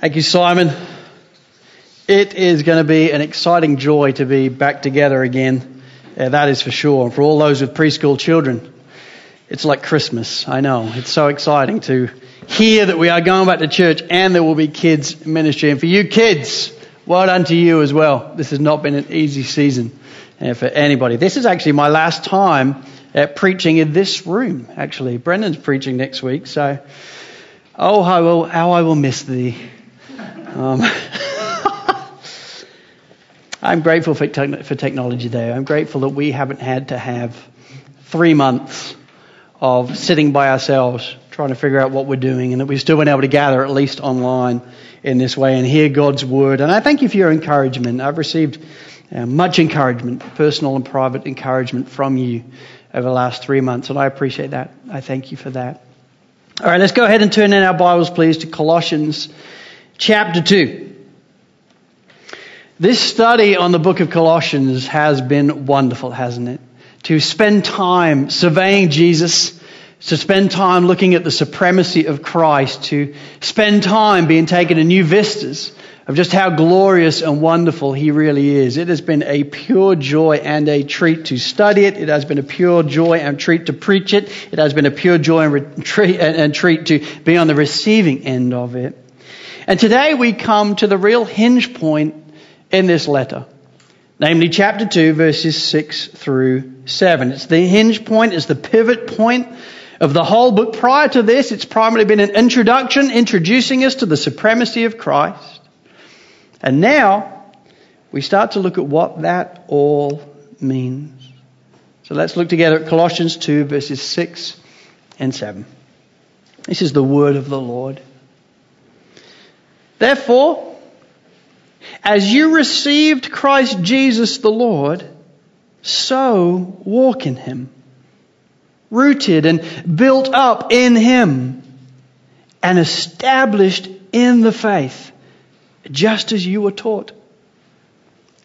Thank you, Simon. It is going to be an exciting joy to be back together again. Uh, that is for sure. For all those with preschool children, it's like Christmas. I know. It's so exciting to hear that we are going back to church and there will be kids ministry. And for you kids, well done to you as well. This has not been an easy season uh, for anybody. This is actually my last time uh, preaching in this room, actually. Brendan's preaching next week, so oh, how, will, how I will miss thee. Um, I'm grateful for, te- for technology though. I'm grateful that we haven't had to have three months of sitting by ourselves trying to figure out what we're doing and that we've still been able to gather at least online in this way and hear God's word. And I thank you for your encouragement. I've received uh, much encouragement, personal and private encouragement from you over the last three months and I appreciate that. I thank you for that. All right, let's go ahead and turn in our Bibles please to Colossians chapter 2. This study on the book of Colossians has been wonderful, hasn't it? To spend time surveying Jesus, to spend time looking at the supremacy of Christ, to spend time being taken to new vistas of just how glorious and wonderful He really is. It has been a pure joy and a treat to study it. It has been a pure joy and treat to preach it. It has been a pure joy and, treat to be on the receiving end of it. And today we come to the real hinge point in this letter. Namely, chapter 2, verses 6 through 7. It's the hinge point, it's the pivot point of the whole book. Prior to this, it's primarily been an introduction introducing us to the supremacy of Christ. And now, we start to look at what that all means. So let's look together at Colossians 2, verses 6 and 7. This is the word of the Lord. Therefore, as you received Christ Jesus the Lord, so walk in him. Rooted and built up in him and established in the faith, just as you were taught,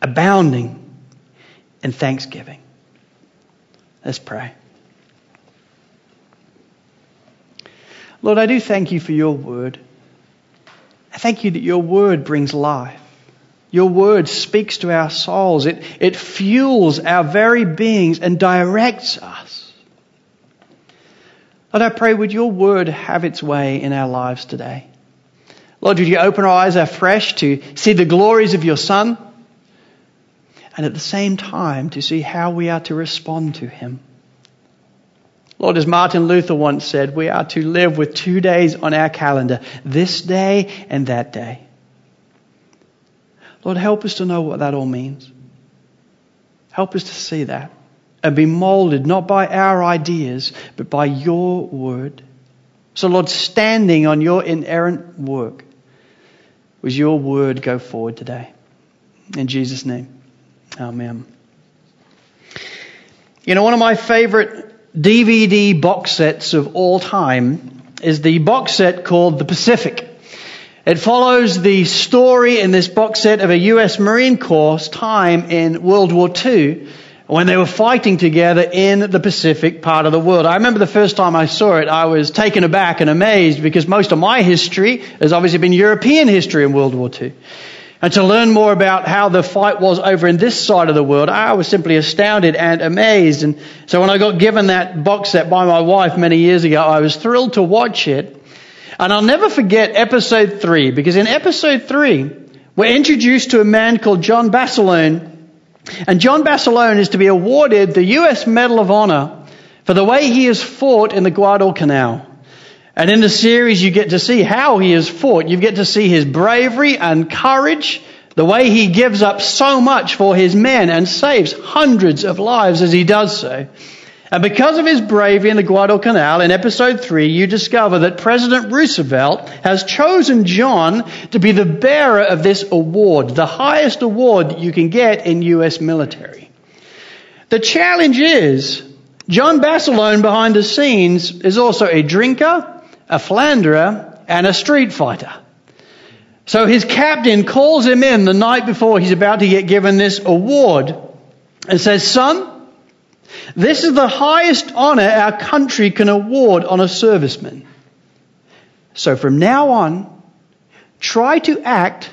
abounding in thanksgiving. Let's pray. Lord, I do thank you for your word. I thank you that your word brings life. Your word speaks to our souls. It, it fuels our very beings and directs us. Lord, I pray, would your word have its way in our lives today? Lord, would you open our eyes afresh to see the glories of your Son and at the same time to see how we are to respond to him? Lord, as Martin Luther once said, we are to live with two days on our calendar, this day and that day. Lord, help us to know what that all means. Help us to see that and be molded not by our ideas, but by your word. So, Lord, standing on your inerrant work, was your word go forward today. In Jesus' name, amen. You know, one of my favorite DVD box sets of all time is the box set called The Pacific. It follows the story in this box set of a US Marine Corps time in World War II when they were fighting together in the Pacific part of the world. I remember the first time I saw it, I was taken aback and amazed because most of my history has obviously been European history in World War II. And to learn more about how the fight was over in this side of the world, I was simply astounded and amazed. And so when I got given that box set by my wife many years ago, I was thrilled to watch it. And I'll never forget episode three, because in episode three, we're introduced to a man called John Basilone. And John Basilone is to be awarded the U.S. Medal of Honor for the way he has fought in the Guadalcanal. And in the series, you get to see how he has fought. You get to see his bravery and courage, the way he gives up so much for his men and saves hundreds of lives as he does so. And because of his bravery in the Guadalcanal, in episode 3, you discover that President Roosevelt has chosen John to be the bearer of this award, the highest award you can get in U.S. military. The challenge is, John Basilone behind the scenes is also a drinker, a philanderer, and a street fighter. So his captain calls him in the night before he's about to get given this award and says, son, this is the highest honor our country can award on a serviceman. So from now on, try to act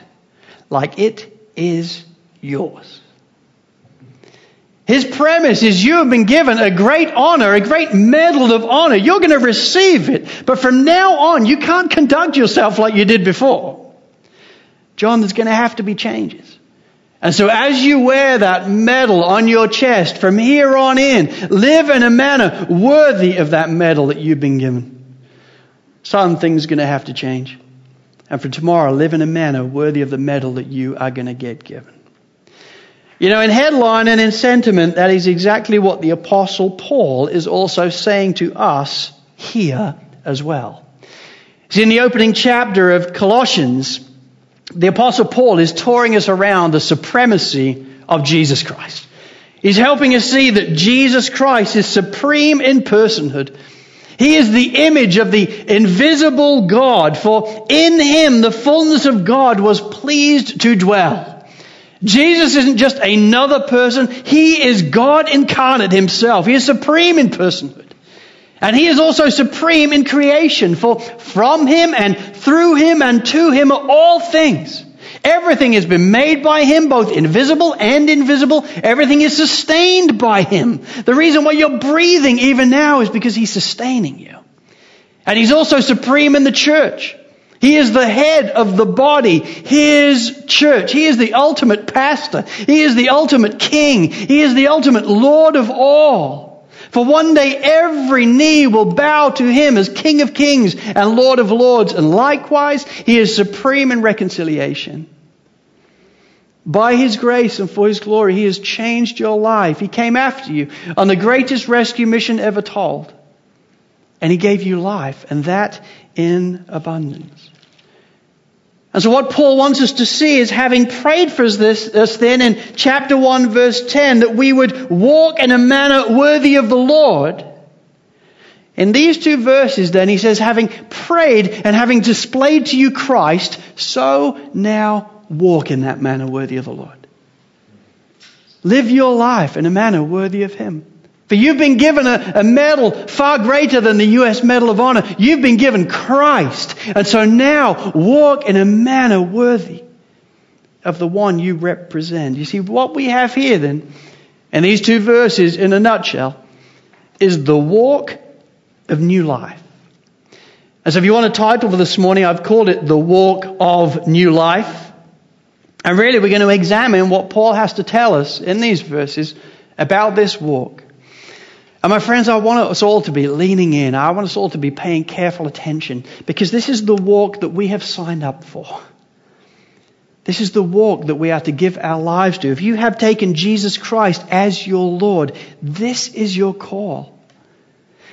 like it is yours. His premise is you have been given a great honor, a great medal of honor. You're going to receive it. But from now on, you can't conduct yourself like you did before. John, there's going to have to be changes. And so as you wear that medal on your chest from here on in, live in a manner worthy of that medal that you've been given. Some things are going to have to change. And for tomorrow, live in a manner worthy of the medal that you are going to get given. You know, in headline and in sentiment, that is exactly what the apostle Paul is also saying to us here as well. See, in the opening chapter of Colossians, the apostle Paul is touring us around the supremacy of Jesus Christ. He's helping us see that Jesus Christ is supreme in personhood. He is the image of the invisible God, for in him the fullness of God was pleased to dwell. Jesus isn't just another person, he is God incarnate himself. He is supreme in personhood. And he is also supreme in creation, for from him and through him and to him are all things. Everything has been made by him, both invisible and invisible. Everything is sustained by him. The reason why you're breathing even now is because he's sustaining you. And he's also supreme in the church. He is the head of the body, his church. He is the ultimate pastor. He is the ultimate king. He is the ultimate Lord of all. For one day every knee will bow to him as King of kings and Lord of lords, and likewise he is supreme in reconciliation. By his grace and for his glory, he has changed your life. He came after you on the greatest rescue mission ever told. And he gave you life, and that in abundance. And so what Paul wants us to see is having prayed for this, us then in chapter 1 verse 10 that we would walk in a manner worthy of the Lord. In these two verses then he says having prayed and having displayed to you Christ, so now walk in that manner worthy of the Lord. Live your life in a manner worthy of Him. For you've been given a, a, medal far greater than the U.S. Medal of Honor. You've been given Christ. And so now walk in a manner worthy of the one you represent. You see, what we have here then, in these two verses in a nutshell, is the walk of new life. And so if you want a title for this morning, I've called it The Walk of New Life. And really we're going to examine what Paul has to tell us in these verses about this walk. And my friends, I want us all to be leaning in. I want us all to be paying careful attention because this is the walk that we have signed up for. This is the walk that we are to give our lives to. If you have taken Jesus Christ as your Lord, this is your call.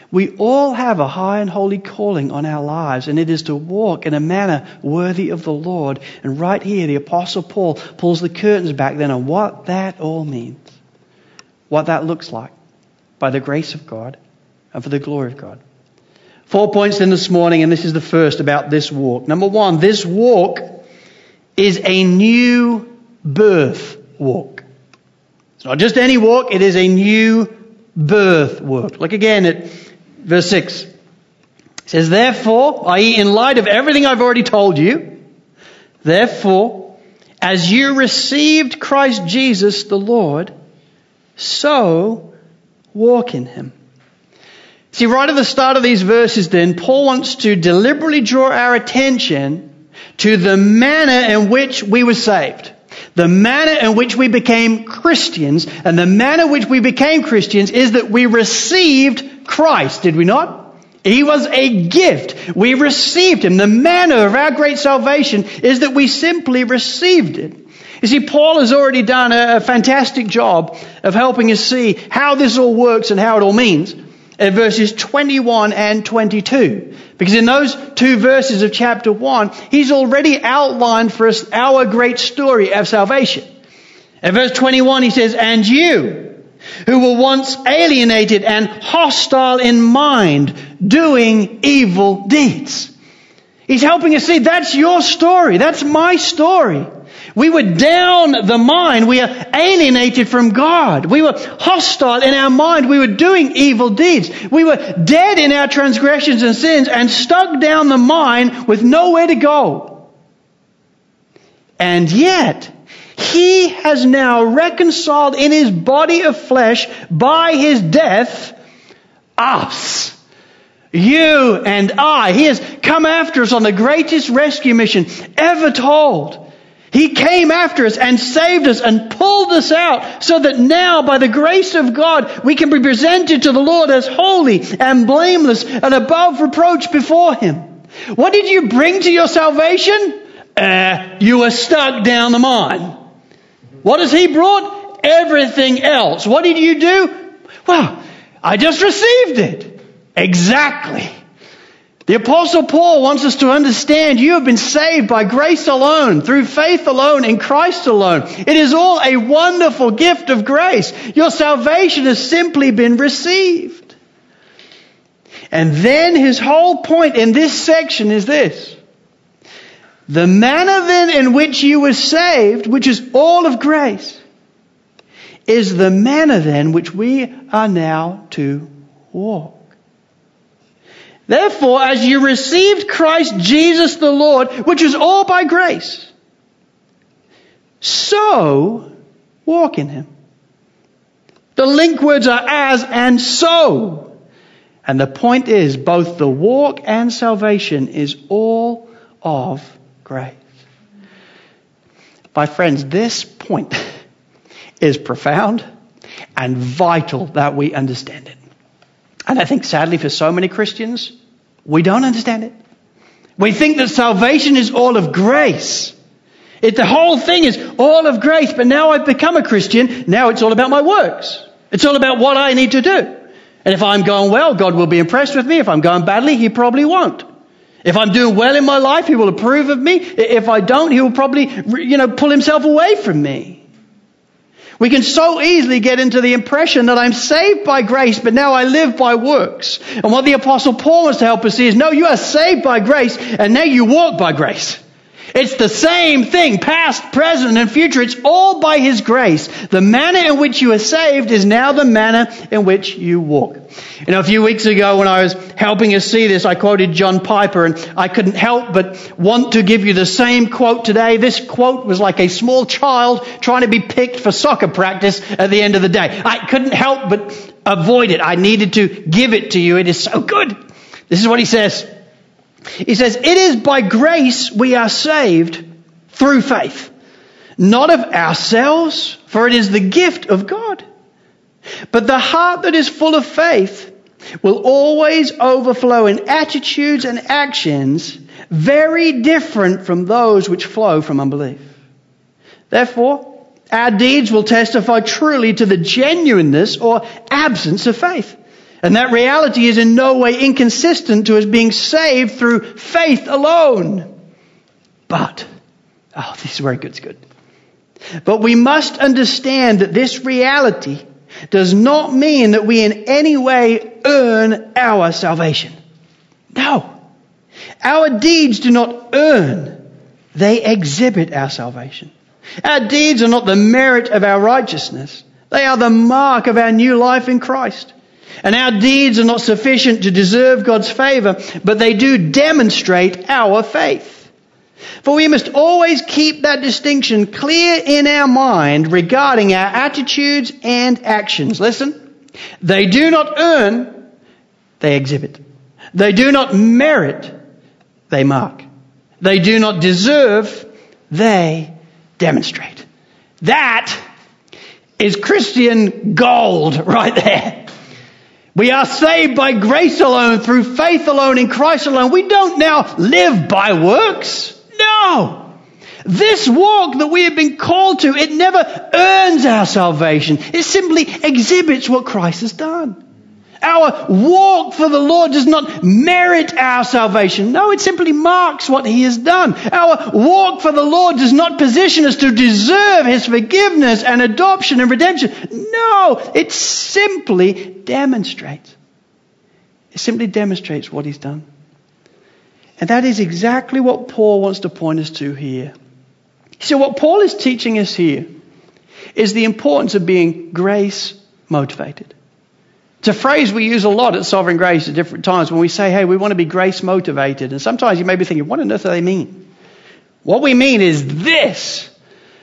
We all have a high and holy calling on our lives, and it is to walk in a manner worthy of the Lord. And right here, the Apostle Paul pulls the curtains back then on what that all means, what that looks like by the grace of God and for the glory of God. Four points in this morning, and this is the first about this walk. Number one, this walk is a new birth walk. It's not just any walk, it is a new birth walk. Look again at verse 6. It says, Therefore, i.e., in light of everything I've already told you, therefore, as you received Christ Jesus the Lord, so walk in him. See, right at the start of these verses then, Paul wants to deliberately draw our attention to the manner in which we were saved. The manner in which we became Christians, and the manner in which we became Christians is that we received Christ, did we not? He was a gift. We received Him. The manner of our great salvation is that we simply received it. You see, Paul has already done a, fantastic job of helping us see how this all works and how it all means in verses 21 and 22. Because in those two verses of chapter 1, he's already outlined for us our great story of salvation. In verse 21, he says, And you, who were once alienated and hostile in mind, doing evil deeds. He's helping us see that's your story. That's my story. We were down the mind. We are alienated from God. We were hostile in our mind. We were doing evil deeds. We were dead in our transgressions and sins and stuck down the mine with nowhere to go. And yet, he has now reconciled in his body of flesh by his death us. You and I. He has come after us on the greatest rescue mission ever told. He came after us and saved us and pulled us out so that now, by the grace of God, we can be presented to the Lord as holy and blameless and above reproach before Him. What did you bring to your salvation? Uh, you were stuck down the mine. What has He brought? Everything else. What did you do? Well, I just received it. Exactly. The apostle Paul wants us to understand you have been saved by grace alone, through faith alone, in Christ alone. It is all a wonderful gift of grace. Your salvation has simply been received. And then his whole point in this section is this. The manner then in which you were saved, which is all of grace, is the manner then which we are now to walk. Therefore, as you received Christ Jesus the Lord, which is all by grace, so walk in Him. The link words are as and so. And the point is, both the walk and salvation is all of grace. My friends, this point is profound and vital that we understand it. And I think sadly for so many Christians, we don't understand it. We think that salvation is all of grace. It, the whole thing is all of grace, but now I've become a Christian, now it's all about my works. It's all about what I need to do. And if I'm going well, God will be impressed with me. If I'm going badly, He probably won't. If I'm doing well in my life, He will approve of me. If I don't, He will probably, you know, pull Himself away from me. We can so easily get into the impression that I'm saved by grace, but now I live by works. And what the apostle Paul wants to help us see is, no, you are saved by grace, and now you walk by grace. It's the same thing, past, present, and future. It's all by His grace. The manner in which you are saved is now the manner in which you walk. You know, a few weeks ago when I was helping us see this, I quoted John Piper and I couldn't help but want to give you the same quote today. This quote was like a small child trying to be picked for soccer practice at the end of the day. I couldn't help but avoid it. I needed to give it to you. It is so good. This is what he says. He says, It is by grace we are saved through faith, not of ourselves, for it is the gift of God. But the heart that is full of faith will always overflow in attitudes and actions very different from those which flow from unbelief. Therefore, our deeds will testify truly to the genuineness or absence of faith. And that reality is in no way inconsistent to us being saved through faith alone. But, oh, this is where it gets good. But we must understand that this reality does not mean that we in any way earn our salvation. No. Our deeds do not earn, they exhibit our salvation. Our deeds are not the merit of our righteousness. They are the mark of our new life in Christ. And our deeds are not sufficient to deserve God's favor, but they do demonstrate our faith. For we must always keep that distinction clear in our mind regarding our attitudes and actions. Listen, they do not earn, they exhibit. They do not merit, they mark. They do not deserve, they demonstrate. That is Christian gold right there. We are saved by grace alone, through faith alone, in Christ alone. We don't now live by works. No. This walk that we have been called to, it never earns our salvation. It simply exhibits what Christ has done. Our walk for the Lord does not merit our salvation. No, it simply marks what He has done. Our walk for the Lord does not position us to deserve His forgiveness and adoption and redemption. No, it simply demonstrates. It simply demonstrates what He's done. And that is exactly what Paul wants to point us to here. So, what Paul is teaching us here is the importance of being grace motivated. It's a phrase we use a lot at Sovereign Grace at different times when we say, hey, we want to be grace motivated. And sometimes you may be thinking, what on earth do they mean? What we mean is this.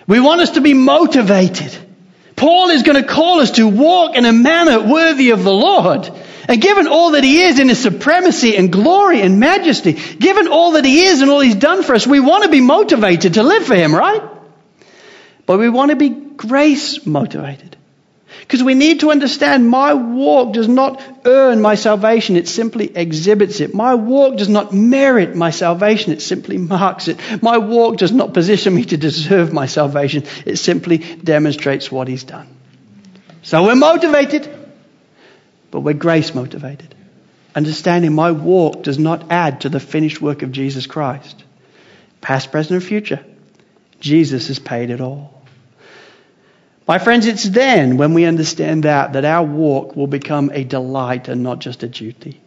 We want us to be motivated. Paul is going to call us to walk in a manner worthy of the Lord. And given all that he is in his supremacy and glory and majesty, given all that he is and all he's done for us, we want to be motivated to live for him, right? But we want to be grace motivated. Because we need to understand my walk does not earn my salvation, it simply exhibits it. My walk does not merit my salvation, it simply marks it. My walk does not position me to deserve my salvation, it simply demonstrates what He's done. So we're motivated, but we're grace motivated. Understanding my walk does not add to the finished work of Jesus Christ. Past, present, and future, Jesus has paid it all. My friends, it's then when we understand that, that our walk will become a delight and not just a duty.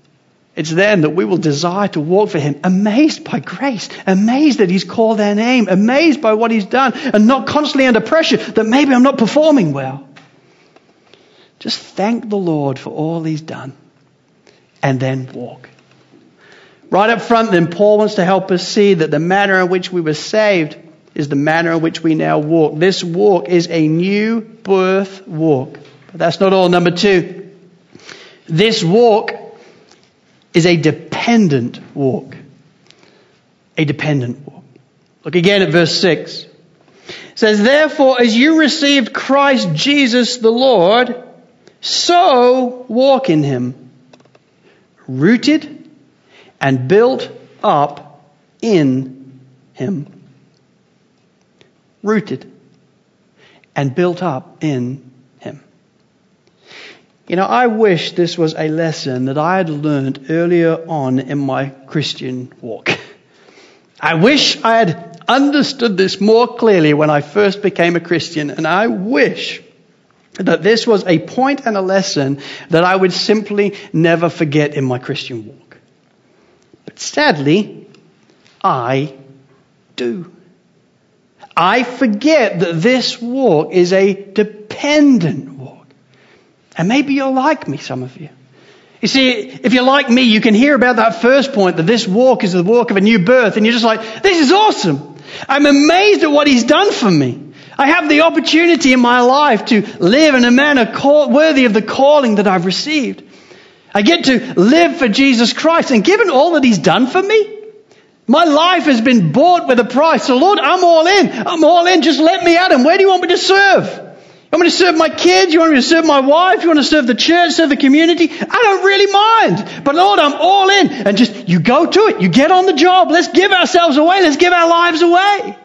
It's then that we will desire to walk for Him, amazed by grace, amazed that He's called our name, amazed by what He's done, and not constantly under pressure that maybe I'm not performing well. Just thank the Lord for all He's done, and then walk. Right up front, then, Paul wants to help us see that the manner in which we were saved is the manner in which we now walk. This walk is a new birth walk. But that's not all. Number two, this walk is a dependent walk. A dependent walk. Look again at verse 6. It says, Therefore, as you received Christ Jesus the Lord, so walk in him, rooted and built up in him rooted and built up in Him. You know, I wish this was a lesson that I had learned earlier on in my Christian walk. I wish I had understood this more clearly when I first became a Christian, and I wish that this was a point and a lesson that I would simply never forget in my Christian walk. But sadly, I do. I forget that this walk is a dependent walk. And maybe you're like me, some of you. You see, if you're like me, you can hear about that first point that this walk is the walk of a new birth, and you're just like, this is awesome. I'm amazed at what he's done for me. I have the opportunity in my life to live in a manner call, worthy of the calling that I've received. I get to live for Jesus Christ, and given all that he's done for me, my life has been bought with a price. So Lord, I'm all in. I'm all in. Just let me at him. Where do you want me to serve? You want me to serve my kids? You want me to serve my wife? You want to serve the church, serve the community? I don't really mind. But Lord, I'm all in. And just, you go to it. You get on the job. Let's give ourselves away. Let's give our lives away.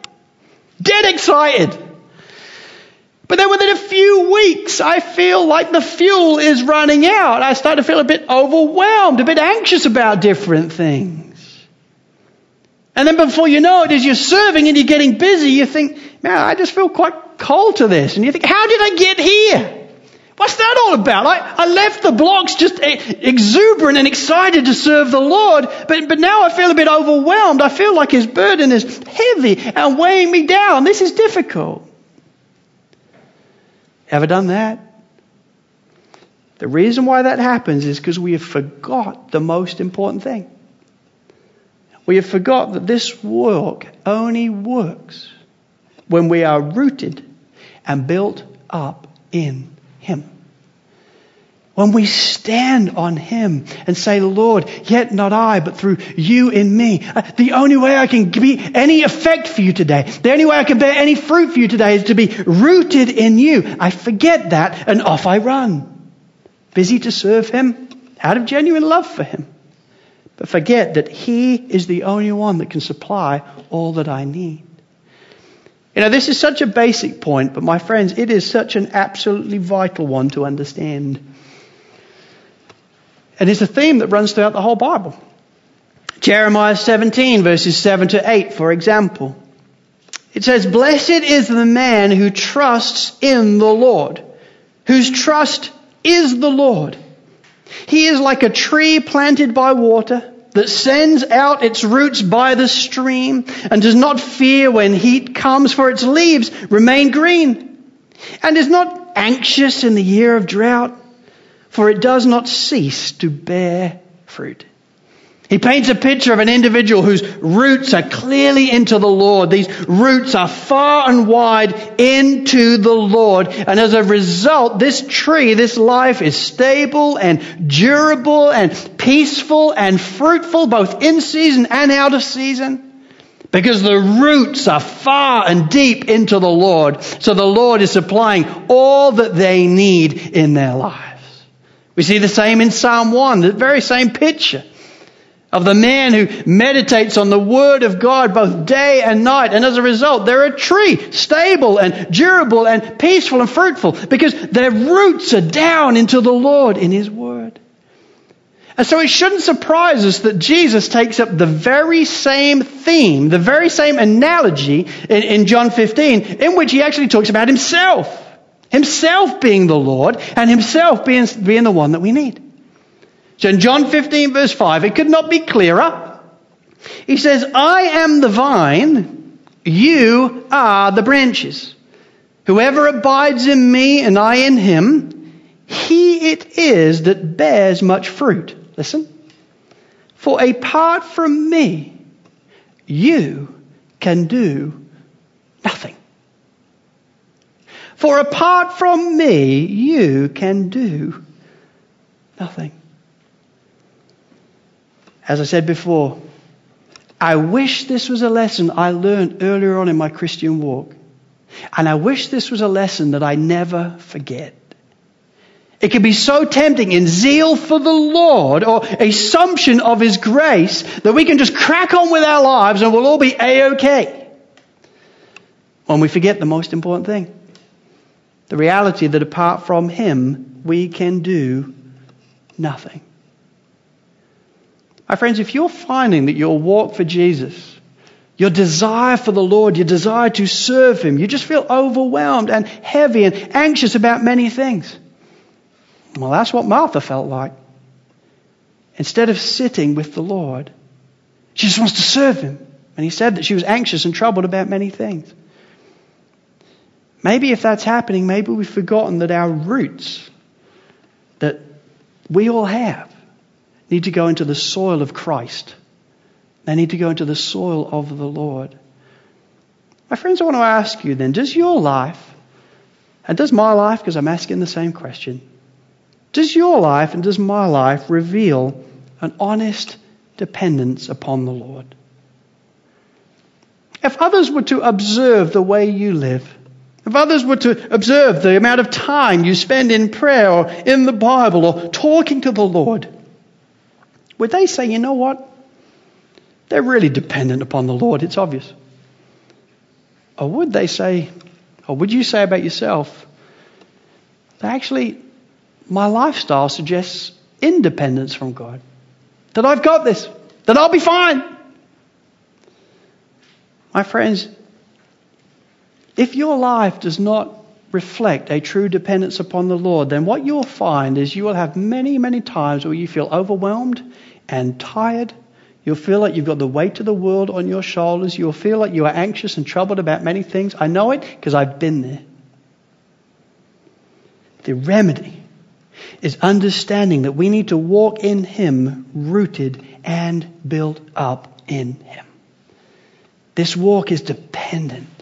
Dead excited. But then within a few weeks, I feel like the fuel is running out. I start to feel a bit overwhelmed, a bit anxious about different things. And then before you know it, as you're serving and you're getting busy, you think, man, I just feel quite cold to this. And you think, how did I get here? What's that all about? I, I left the blocks just eh, exuberant and excited to serve the Lord, but, but now I feel a bit overwhelmed. I feel like His burden is heavy and weighing me down. This is difficult. Ever done that? The reason why that happens is because we have forgot the most important thing. We have forgot that this work only works when we are rooted and built up in Him. When we stand on Him and say, Lord, yet not I, but through you in me. Uh, the only way I can be any effect for you today, the only way I can bear any fruit for you today is to be rooted in you. I forget that and off I run. Busy to serve Him out of genuine love for Him but forget that He is the only one that can supply all that I need. You know, this is such a basic point, but my friends, it is such an absolutely vital one to understand. And it's a theme that runs throughout the whole Bible. Jeremiah 17 verses 7 to 8, for example. It says, Blessed is the man who trusts in the Lord, whose trust is the Lord. He is like a tree planted by water that sends out its roots by the stream and does not fear when heat comes, for its leaves remain green, and is not anxious in the year of drought, for it does not cease to bear fruit. He paints a picture of an individual whose roots are clearly into the Lord. These roots are far and wide into the Lord. And as a result, this tree, this life is stable and durable and peaceful and fruitful, both in season and out of season. Because the roots are far and deep into the Lord. So the Lord is supplying all that they need in their lives. We see the same in Psalm 1, the very same picture of the man who meditates on the Word of God both day and night. And as a result, they're a tree, stable and durable and peaceful and fruitful because their roots are down into the Lord in His Word. And so it shouldn't surprise us that Jesus takes up the very same theme, the very same analogy in, in John 15, in which he actually talks about himself. Himself being the Lord and himself being, being the one that we need. So in John 15 verse 5, it could not be clearer. He says, I am the vine, you are the branches. Whoever abides in me and I in him, he it is that bears much fruit. Listen. For apart from me, you can do nothing. For apart from me, you can do nothing. As I said before, I wish this was a lesson I learned earlier on in my Christian walk. And I wish this was a lesson that I never forget. It can be so tempting in zeal for the Lord or assumption of His grace that we can just crack on with our lives and we'll all be A-OK. When we forget the most important thing. The reality that apart from Him, we can do nothing. My friends, if you're finding that your walk for Jesus, your desire for the Lord, your desire to serve Him, you just feel overwhelmed and heavy and anxious about many things. Well, that's what Martha felt like. Instead of sitting with the Lord, she just wants to serve Him. And He said that she was anxious and troubled about many things. Maybe if that's happening, maybe we've forgotten that our roots that we all have need to go into the soil of Christ. They need to go into the soil of the Lord. My friends, I want to ask you then, does your life, and does my life, because I'm asking the same question, does your life and does my life reveal an honest dependence upon the Lord? If others were to observe the way you live, if others were to observe the amount of time you spend in prayer or in the Bible or talking to the Lord, would they say, you know what? They're really dependent upon the Lord. It's obvious. Or would they say, or would you say about yourself, actually, my lifestyle suggests independence from God. That I've got this. That I'll be fine. My friends, if your life does not reflect a true dependence upon the Lord, then what you'll find is you will have many, many times where you feel overwhelmed and tired. You'll feel like you've got the weight of the world on your shoulders. You'll feel like you are anxious and troubled about many things. I know it because I've been there. The remedy is understanding that we need to walk in Him, rooted and built up in Him. This walk is dependent.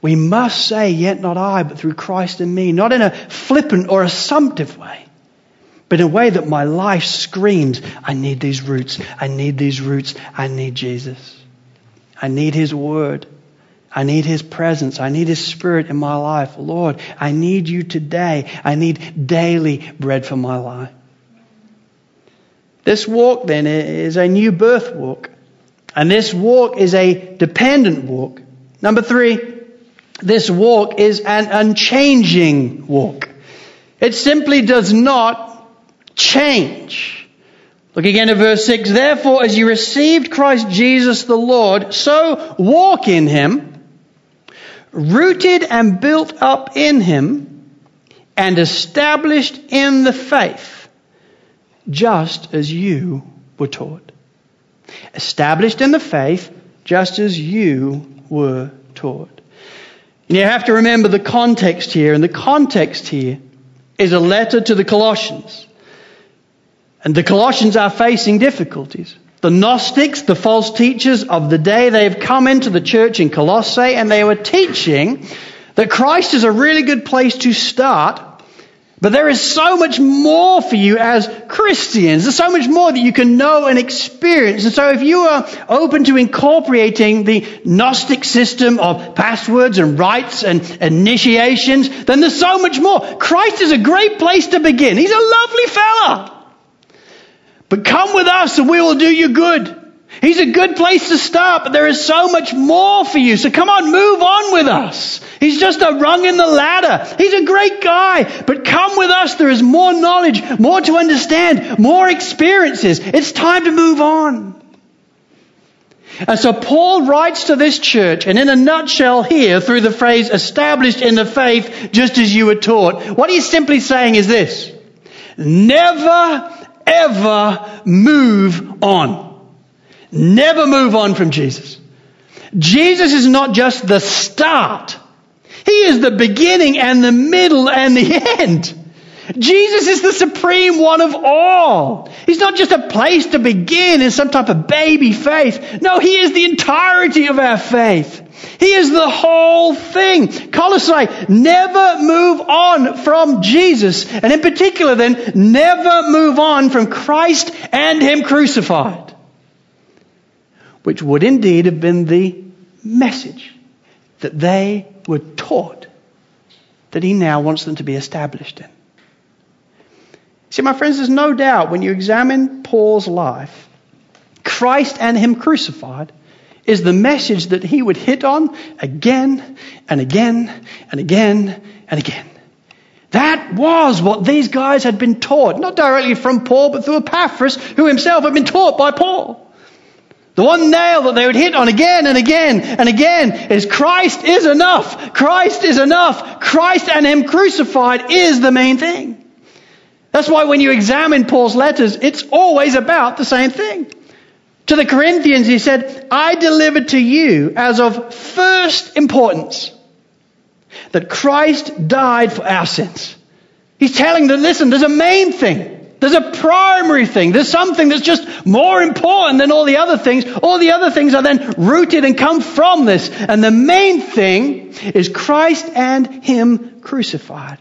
We must say, Yet not I, but through Christ in me, not in a flippant or assumptive way, but in a way that my life screams, I need these roots, I need these roots, I need Jesus. I need His Word. I need His presence. I need His Spirit in my life. Lord, I need you today. I need daily bread for my life. This walk then is a new birth walk. And this walk is a dependent walk. Number three, this walk is an unchanging walk. It simply does not change. Look again at verse 6. Therefore, as you received Christ Jesus the Lord, so walk in him, rooted and built up in him, and established in the faith, just as you were taught. Established in the faith, just as you were taught. And you have to remember the context here, and the context here is a letter to the Colossians. And the Colossians are facing difficulties. The Gnostics, the false teachers of the day, they have come into the church in Colossae and they were teaching that Christ is a really good place to start, but there is so much more for you as Christians. There's so much more that you can know and experience. And so if you are open to incorporating the Gnostic system of passwords and rites and initiations, then there's so much more. Christ is a great place to begin. He's a lovely fella. But come with us and we will do you good. He's a good place to start, but there is so much more for you. So come on, move on with us. He's just a rung in the ladder. He's a great guy, but come with us. There is more knowledge, more to understand, more experiences. It's time to move on. And so Paul writes to this church, and in a nutshell here, through the phrase established in the faith, just as you were taught, what he's simply saying is this. Never ever move on. Never move on from Jesus. Jesus is not just the start. He is the beginning and the middle and the end. Jesus is the supreme one of all. He's not just a place to begin in some type of baby faith. No, He is the entirety of our faith. He is the whole thing. Colossae, never move on from Jesus. And in particular then, never move on from Christ and Him crucified. Which would indeed have been the message that they were taught that He now wants them to be established in. See, my friends, there's no doubt when you examine Paul's life, Christ and Him crucified is the message that he would hit on again and again and again and again. That was what these guys had been taught, not directly from Paul, but through Epaphras, who himself had been taught by Paul. The one nail that they would hit on again and again and again is Christ is enough. Christ is enough. Christ and Him crucified is the main thing. That's why when you examine Paul's letters, it's always about the same thing. To the Corinthians, he said, I delivered to you as of first importance that Christ died for our sins. He's telling them, listen, there's a main thing. There's a primary thing. There's something that's just more important than all the other things. All the other things are then rooted and come from this. And the main thing is Christ and Him crucified.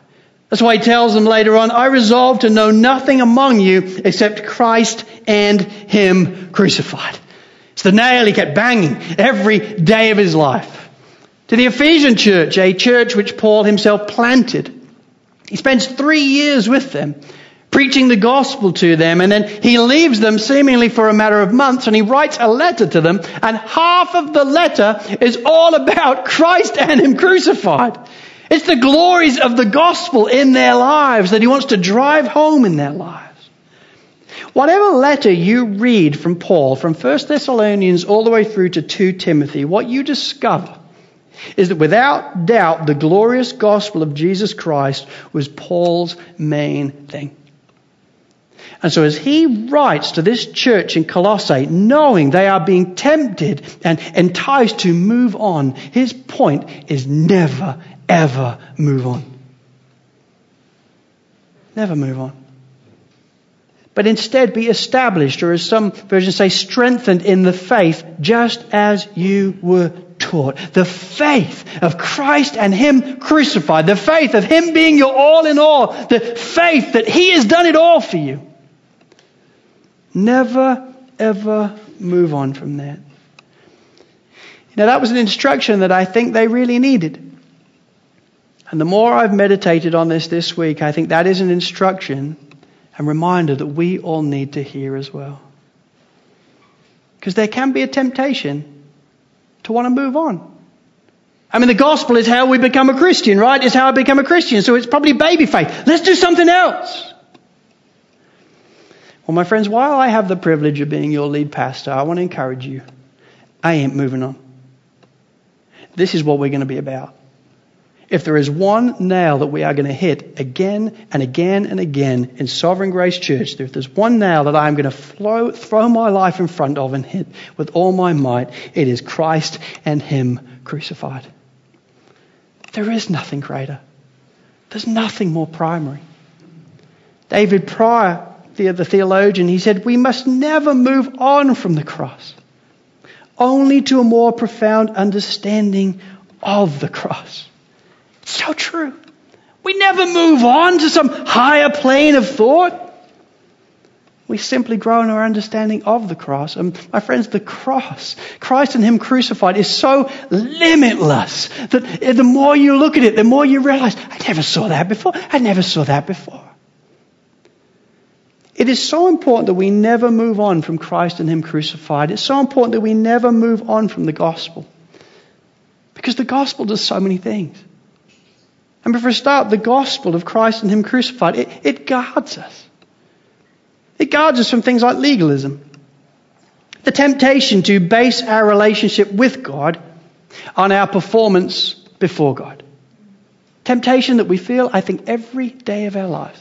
That's why he tells them later on, I resolve to know nothing among you except Christ and Him crucified. It's the nail he kept banging every day of his life. To the Ephesian church, a church which Paul himself planted, he spends three years with them, preaching the gospel to them, and then he leaves them seemingly for a matter of months, and he writes a letter to them, and half of the letter is all about Christ and Him crucified. It's the glories of the gospel in their lives that he wants to drive home in their lives. Whatever letter you read from Paul, from 1 Thessalonians all the way through to 2 Timothy, what you discover is that without doubt the glorious gospel of Jesus Christ was Paul's main thing. And so as he writes to this church in Colossae, knowing they are being tempted and enticed to move on, his point is never, ever move on. Never move on. But instead be established, or as some versions say, strengthened in the faith, just as you were taught. The faith of Christ and Him crucified. The faith of Him being your all in all. The faith that He has done it all for you. Never, ever move on from that. Now, that was an instruction that I think they really needed. And the more I've meditated on this this week, I think that is an instruction and reminder that we all need to hear as well. Because there can be a temptation to want to move on. I mean, the gospel is how we become a Christian, right? It's how I become a Christian. So it's probably baby faith. Let's do something else. Well, my friends, while I have the privilege of being your lead pastor, I want to encourage you. I ain't moving on. This is what we're going to be about. If there is one nail that we are going to hit again and again and again in Sovereign Grace Church, if there's one nail that I'm going to throw my life in front of and hit with all my might, it is Christ and Him crucified. There is nothing greater. There's nothing more primary. David Prior the, the theologian, he said, we must never move on from the cross, only to a more profound understanding of the cross. It's so true. We never move on to some higher plane of thought. We simply grow in our understanding of the cross. And my friends, the cross, Christ and Him crucified, is so limitless that the more you look at it, the more you realize, I never saw that before. I never saw that before. It is so important that we never move on from Christ and Him crucified. It's so important that we never move on from the gospel. Because the gospel does so many things. And for a start, the gospel of Christ and Him crucified, it, it guards us. It guards us from things like legalism. The temptation to base our relationship with God on our performance before God. Temptation that we feel, I think, every day of our lives.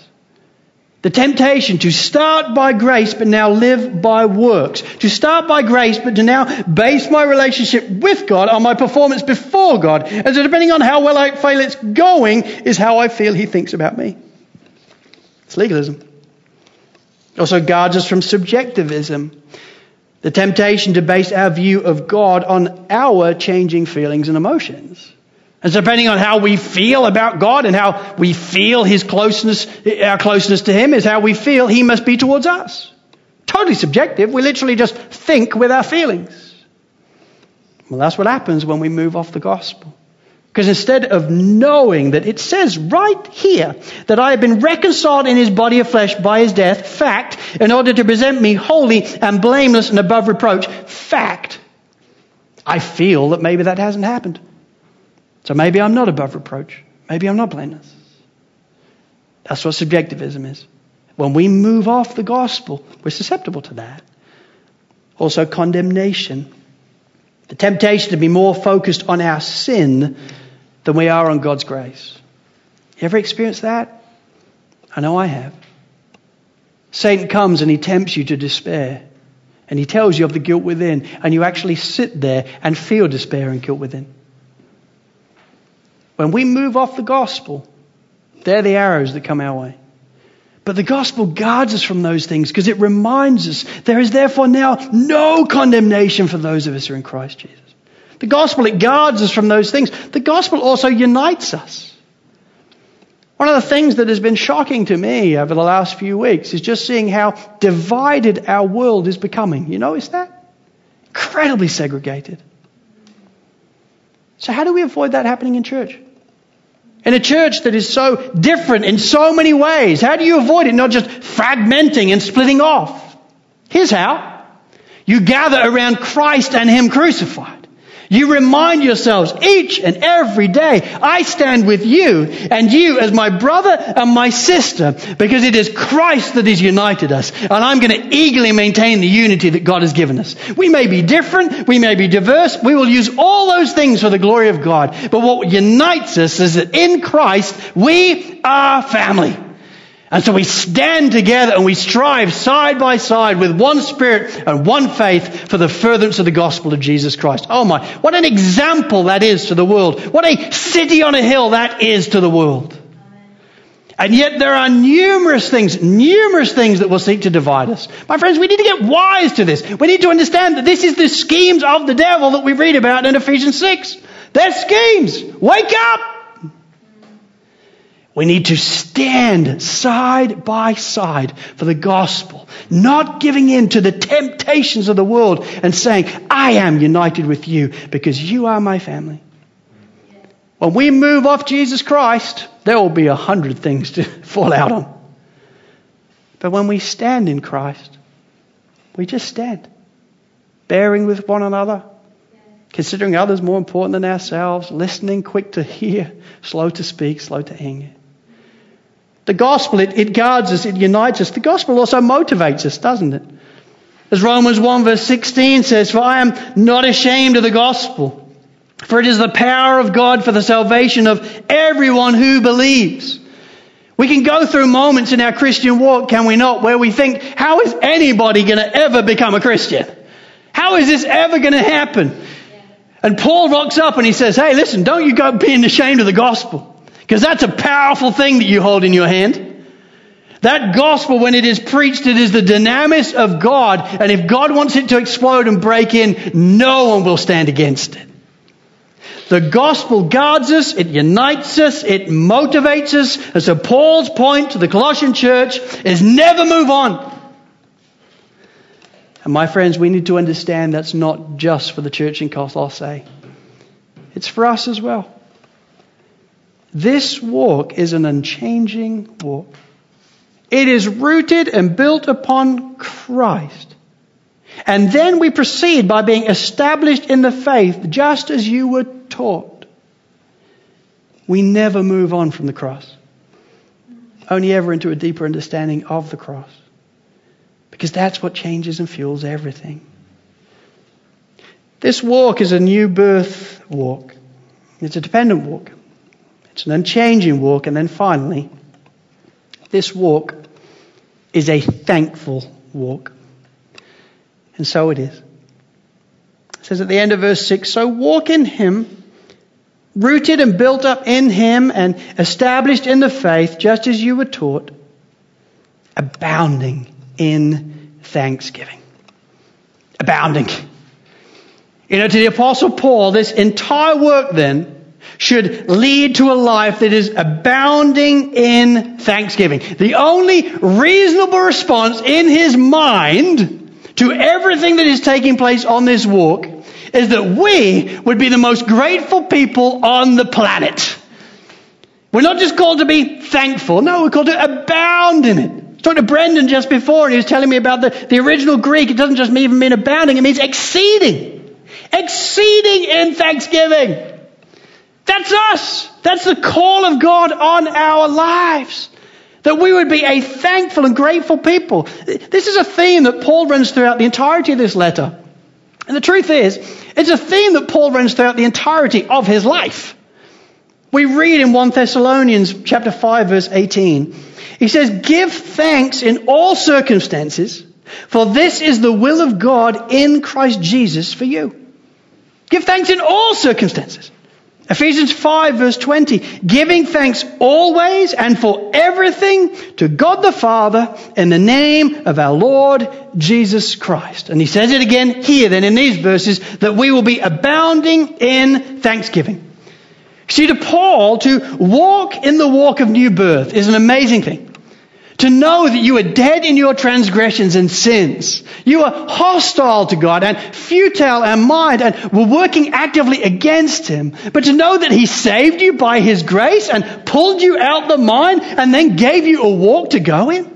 The temptation to start by grace but now live by works. To start by grace but to now base my relationship with God on my performance before God. And so depending on how well I feel it's going is how I feel He thinks about me. It's legalism. It also guards us from subjectivism. The temptation to base our view of God on our changing feelings and emotions. And depending on how we feel about God and how we feel His closeness, our closeness to Him is how we feel He must be towards us. Totally subjective. We literally just think with our feelings. Well, that's what happens when we move off the gospel. Because instead of knowing that it says right here that I have been reconciled in his body of flesh by his death, fact, in order to present me holy and blameless and above reproach, fact, I feel that maybe that hasn't happened. So maybe I'm not above reproach. Maybe I'm not blameless. That's what subjectivism is. When we move off the gospel, we're susceptible to that. Also, condemnation. The temptation to be more focused on our sin than we are on God's grace. You ever experienced that? I know I have. Satan comes and he tempts you to despair. And he tells you of the guilt within. And you actually sit there and feel despair and guilt within. When we move off the gospel, they're the arrows that come our way. But the gospel guards us from those things because it reminds us there is therefore now no condemnation for those of us who are in Christ Jesus. The gospel, it guards us from those things. The gospel also unites us. One of the things that has been shocking to me over the last few weeks is just seeing how divided our world is becoming. You notice that? Incredibly segregated. So, how do we avoid that happening in church? In a church that is so different in so many ways, how do you avoid it not just fragmenting and splitting off? Here's how. You gather around Christ and Him crucified. You remind yourselves each and every day, I stand with you and you as my brother and my sister because it is Christ that has united us and I'm going to eagerly maintain the unity that God has given us. We may be different, we may be diverse, we will use all those things for the glory of God. But what unites us is that in Christ we are family. And so we stand together and we strive side by side with one spirit and one faith for the furtherance of the gospel of Jesus Christ. Oh my, what an example that is to the world. What a city on a hill that is to the world. And yet there are numerous things, numerous things that will seek to divide us. My friends, we need to get wise to this. We need to understand that this is the schemes of the devil that we read about in Ephesians 6. They're schemes. Wake up! We need to stand side by side for the gospel, not giving in to the temptations of the world and saying, I am united with you because you are my family. When we move off Jesus Christ, there will be a hundred things to fall out on. But when we stand in Christ, we just stand, bearing with one another, considering others more important than ourselves, listening, quick to hear, slow to speak, slow to anger. The gospel, it, it guards us, it unites us. The gospel also motivates us, doesn't it? As Romans 1 verse 16 says, For I am not ashamed of the gospel, for it is the power of God for the salvation of everyone who believes. We can go through moments in our Christian walk, can we not, where we think, how is anybody going to ever become a Christian? How is this ever going to happen? And Paul rocks up and he says, hey, listen, don't you go being ashamed of the gospel. Because that's a powerful thing that you hold in your hand. That gospel, when it is preached, it is the dynamis of God. And if God wants it to explode and break in, no one will stand against it. The gospel guards us, it unites us, it motivates us. And so Paul's point to the Colossian church is never move on. And my friends, we need to understand that's not just for the church in Colossae. It's for us as well. This walk is an unchanging walk. It is rooted and built upon Christ. And then we proceed by being established in the faith just as you were taught. We never move on from the cross. Only ever into a deeper understanding of the cross. Because that's what changes and fuels everything. This walk is a new birth walk. It's a dependent walk. It's an unchanging walk. And then finally, this walk is a thankful walk. And so it is. It says at the end of verse 6 So walk in Him, rooted and built up in Him, and established in the faith, just as you were taught, abounding in thanksgiving. Abounding. You know, to the Apostle Paul, this entire work then should lead to a life that is abounding in thanksgiving. The only reasonable response in his mind to everything that is taking place on this walk is that we would be the most grateful people on the planet. We're not just called to be thankful. No, we're called to abound in it. I talking to Brendan just before and he was telling me about the, the original Greek. It doesn't just even mean abounding, it means exceeding. Exceeding in thanksgiving. That's us. That's the call of God on our lives. That we would be a thankful and grateful people. This is a theme that Paul runs throughout the entirety of this letter. And the truth is, it's a theme that Paul runs throughout the entirety of his life. We read in 1 Thessalonians chapter 5 verse 18. He says, give thanks in all circumstances, for this is the will of God in Christ Jesus for you. Give thanks in all circumstances. Ephesians 5 verse 20, giving thanks always and for everything to God the Father in the name of our Lord Jesus Christ. And he says it again here then in these verses that we will be abounding in thanksgiving. See, to Paul, to walk in the walk of new birth is an amazing thing. To know that you are dead in your transgressions and sins. You are hostile to God and futile in mind and were working actively against Him. But to know that He saved you by His grace and pulled you out the mine and then gave you a walk to go in.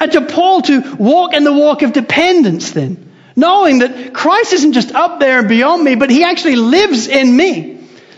And to Paul to walk in the walk of dependence then. Knowing that Christ isn't just up there and beyond me, but He actually lives in me.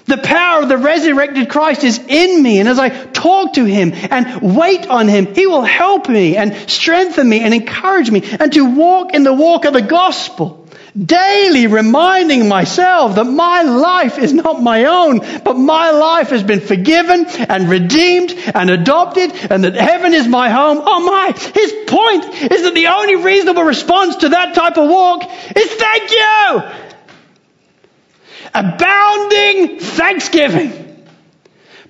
The power of the resurrected Christ is in me. And as I talk to Him and wait on Him, He will help me and strengthen me and encourage me and to walk in the walk of the gospel. Daily reminding myself that my life is not my own, but my life has been forgiven and redeemed and adopted and that heaven is my home. Oh my, his point is that the only reasonable response to that type of walk is thank you abounding thanksgiving.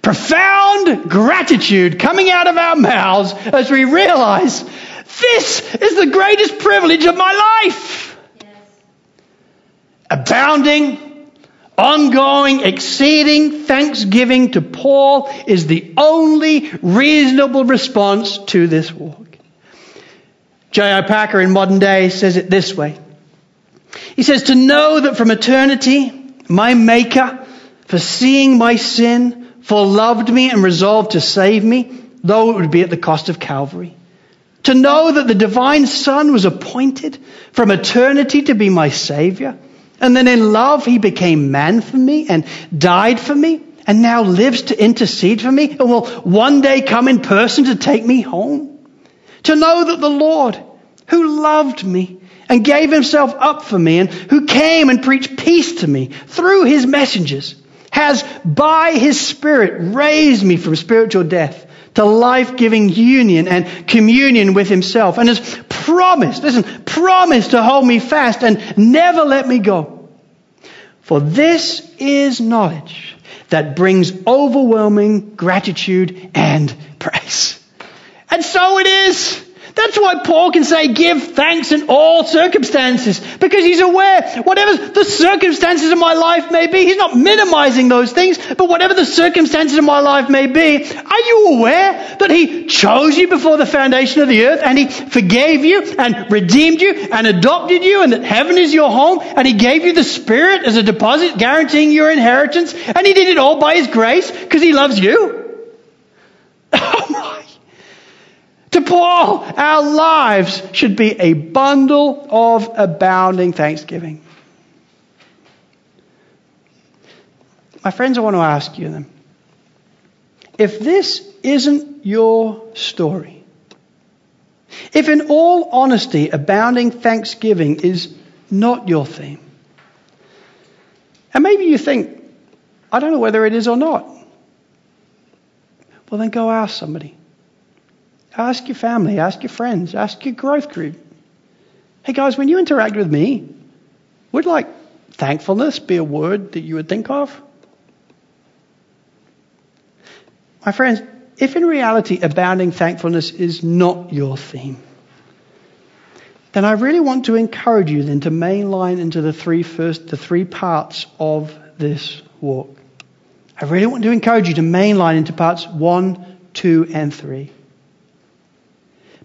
Profound gratitude coming out of our mouths as we realize this is the greatest privilege of my life. Yes. Abounding, ongoing, exceeding thanksgiving to Paul is the only reasonable response to this walk. J.I. Packer in modern day says it this way. He says, to know that from eternity my Maker, for seeing my sin, for loved me and resolved to save me, though it would be at the cost of Calvary. To know that the divine Son was appointed from eternity to be my Savior, and then in love he became man for me and died for me, and now lives to intercede for me, and will one day come in person to take me home. To know that the Lord, who loved me, and gave himself up for me and who came and preached peace to me through his messengers has by his spirit raised me from spiritual death to life-giving union and communion with himself and has promised, listen, promised to hold me fast and never let me go. For this is knowledge that brings overwhelming gratitude and praise. And so it is. That's why Paul can say, give thanks in all circumstances, because he's aware, whatever the circumstances of my life may be, he's not minimizing those things, but whatever the circumstances of my life may be, are you aware that he chose you before the foundation of the earth, and he forgave you, and redeemed you, and adopted you, and that heaven is your home, and he gave you the Spirit as a deposit guaranteeing your inheritance, and he did it all by his grace, because he loves you? Oh my to Paul, our lives should be a bundle of abounding thanksgiving. My friends, I want to ask you then if this isn't your story, if in all honesty, abounding thanksgiving is not your theme, and maybe you think, I don't know whether it is or not, well, then go ask somebody. Ask your family, ask your friends, ask your growth group. Hey guys, when you interact with me, would like thankfulness be a word that you would think of? My friends, if in reality abounding thankfulness is not your theme, then I really want to encourage you then to mainline into the three first, the three parts of this walk. I really want to encourage you to mainline into parts one, two, and three.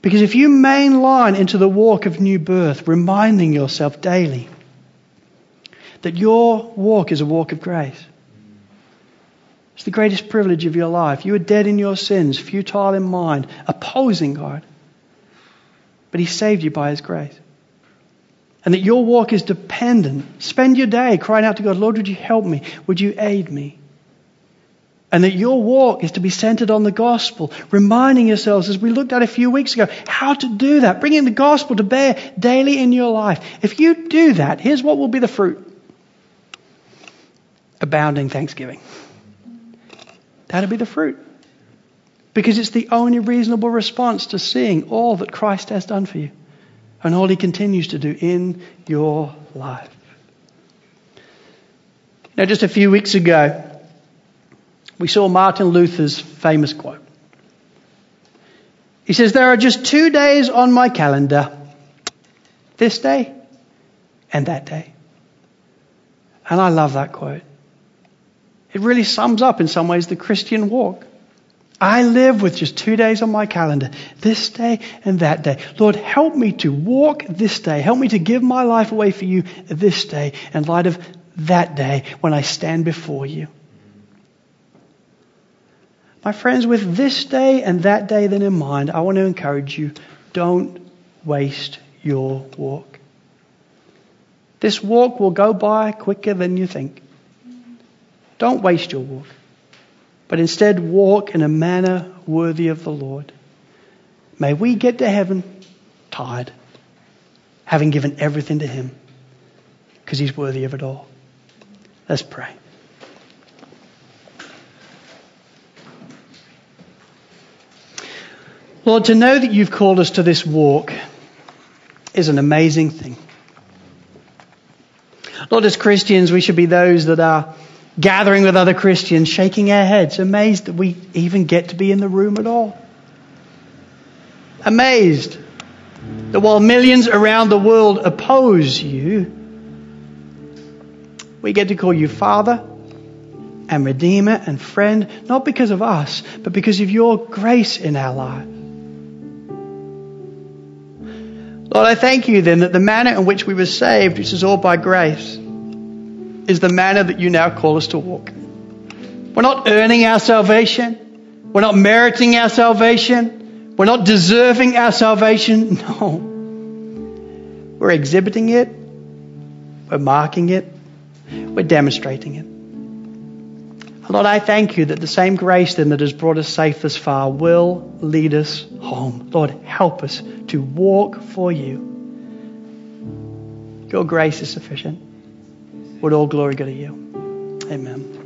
Because if you mainline into the walk of new birth, reminding yourself daily that your walk is a walk of grace, it's the greatest privilege of your life. You were dead in your sins, futile in mind, opposing God. But He saved you by His grace. And that your walk is dependent. Spend your day crying out to God, Lord, would you help me? Would you aid me? And that your walk is to be centered on the gospel, reminding yourselves, as we looked at a few weeks ago, how to do that, bringing the gospel to bear daily in your life. If you do that, here's what will be the fruit abounding thanksgiving. That'll be the fruit. Because it's the only reasonable response to seeing all that Christ has done for you and all he continues to do in your life. Now, just a few weeks ago, we saw Martin Luther's famous quote. He says, There are just two days on my calendar this day and that day. And I love that quote. It really sums up, in some ways, the Christian walk. I live with just two days on my calendar, this day and that day. Lord, help me to walk this day. Help me to give my life away for you this day in light of that day when I stand before you. My friends, with this day and that day then in mind, I want to encourage you don't waste your walk. This walk will go by quicker than you think. Don't waste your walk, but instead walk in a manner worthy of the Lord. May we get to heaven tired, having given everything to Him, because He's worthy of it all. Let's pray. Lord, to know that you've called us to this walk is an amazing thing. Lord, as Christians, we should be those that are gathering with other Christians, shaking our heads, amazed that we even get to be in the room at all. Amazed that while millions around the world oppose you, we get to call you Father and Redeemer and friend, not because of us, but because of your grace in our lives. Lord, I thank you then that the manner in which we were saved, which is all by grace, is the manner that you now call us to walk. We're not earning our salvation. We're not meriting our salvation. We're not deserving our salvation. No. We're exhibiting it. We're marking it. We're demonstrating it. Lord, I thank you that the same grace then that has brought us safe this far will lead us home. Lord, help us to walk for you. Your grace is sufficient. Would all glory go to you. Amen.